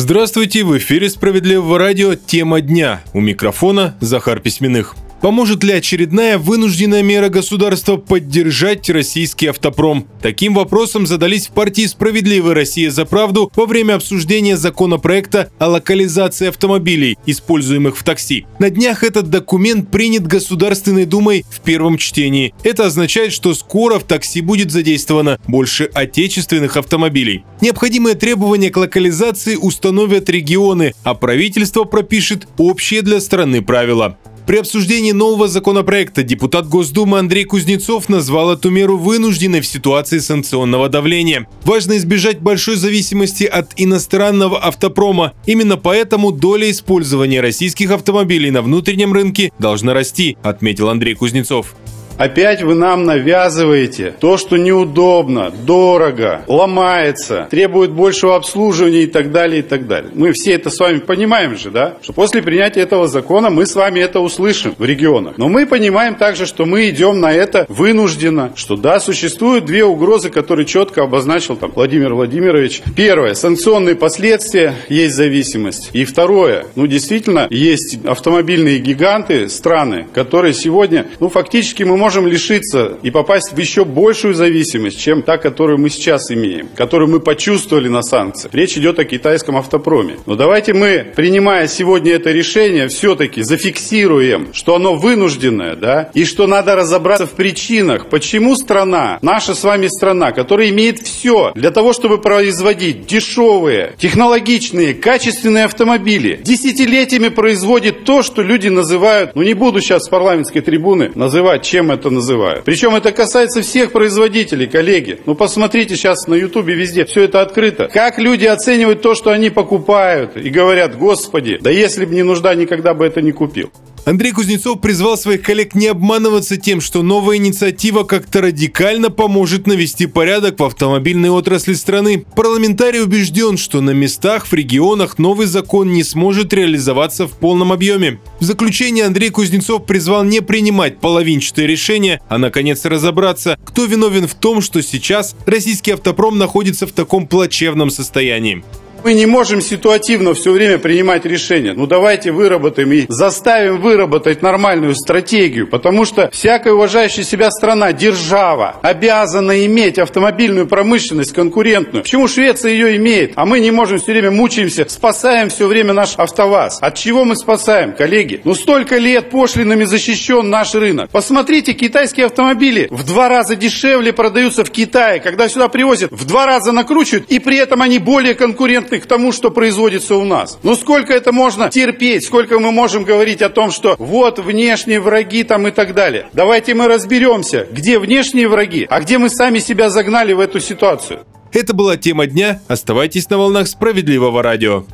Здравствуйте, в эфире «Справедливого радио. Тема дня». У микрофона Захар Письменных. Поможет ли очередная вынужденная мера государства поддержать российский автопром? Таким вопросом задались в партии «Справедливая Россия за правду» во время обсуждения законопроекта о локализации автомобилей, используемых в такси. На днях этот документ принят Государственной Думой в первом чтении. Это означает, что скоро в такси будет задействовано больше отечественных автомобилей. Необходимые требования к локализации установят регионы, а правительство пропишет общие для страны правила. При обсуждении нового законопроекта депутат Госдумы Андрей Кузнецов назвал эту меру вынужденной в ситуации санкционного давления. Важно избежать большой зависимости от иностранного автопрома. Именно поэтому доля использования российских автомобилей на внутреннем рынке должна расти, отметил Андрей Кузнецов. Опять вы нам навязываете то, что неудобно, дорого, ломается, требует большего обслуживания и так далее, и так далее. Мы все это с вами понимаем же, да? Что после принятия этого закона мы с вами это услышим в регионах. Но мы понимаем также, что мы идем на это вынужденно, что да, существуют две угрозы, которые четко обозначил там Владимир Владимирович. Первое, санкционные последствия, есть зависимость. И второе, ну действительно, есть автомобильные гиганты, страны, которые сегодня, ну фактически мы можем можем лишиться и попасть в еще большую зависимость, чем та, которую мы сейчас имеем, которую мы почувствовали на санкциях. Речь идет о китайском автопроме. Но давайте мы, принимая сегодня это решение, все-таки зафиксируем, что оно вынужденное, да, и что надо разобраться в причинах, почему страна, наша с вами страна, которая имеет все для того, чтобы производить дешевые, технологичные, качественные автомобили, десятилетиями производит то, что люди называют, ну не буду сейчас с парламентской трибуны называть, чем это это называют. Причем это касается всех производителей, коллеги. Ну посмотрите сейчас на ютубе везде, все это открыто. Как люди оценивают то, что они покупают и говорят, господи, да если бы не нужда, никогда бы это не купил. Андрей Кузнецов призвал своих коллег не обманываться тем, что новая инициатива как-то радикально поможет навести порядок в автомобильной отрасли страны. Парламентарий убежден, что на местах в регионах новый закон не сможет реализоваться в полном объеме. В заключение Андрей Кузнецов призвал не принимать половинчатые решения, а наконец разобраться, кто виновен в том, что сейчас российский автопром находится в таком плачевном состоянии. Мы не можем ситуативно все время принимать решения. Ну давайте выработаем и заставим выработать нормальную стратегию, потому что всякая уважающая себя страна, держава, обязана иметь автомобильную промышленность конкурентную. Почему Швеция ее имеет, а мы не можем все время мучаемся, спасаем все время наш АвтоВАЗ? От чего мы спасаем, коллеги? Ну столько лет пошлинами защищен наш рынок. Посмотрите, китайские автомобили в два раза дешевле продаются в Китае, когда сюда привозят, в два раза накручивают, и при этом они более конкурентны к тому, что производится у нас. Ну сколько это можно терпеть, сколько мы можем говорить о том, что вот внешние враги там и так далее. Давайте мы разберемся, где внешние враги, а где мы сами себя загнали в эту ситуацию. Это была тема дня. Оставайтесь на волнах справедливого радио.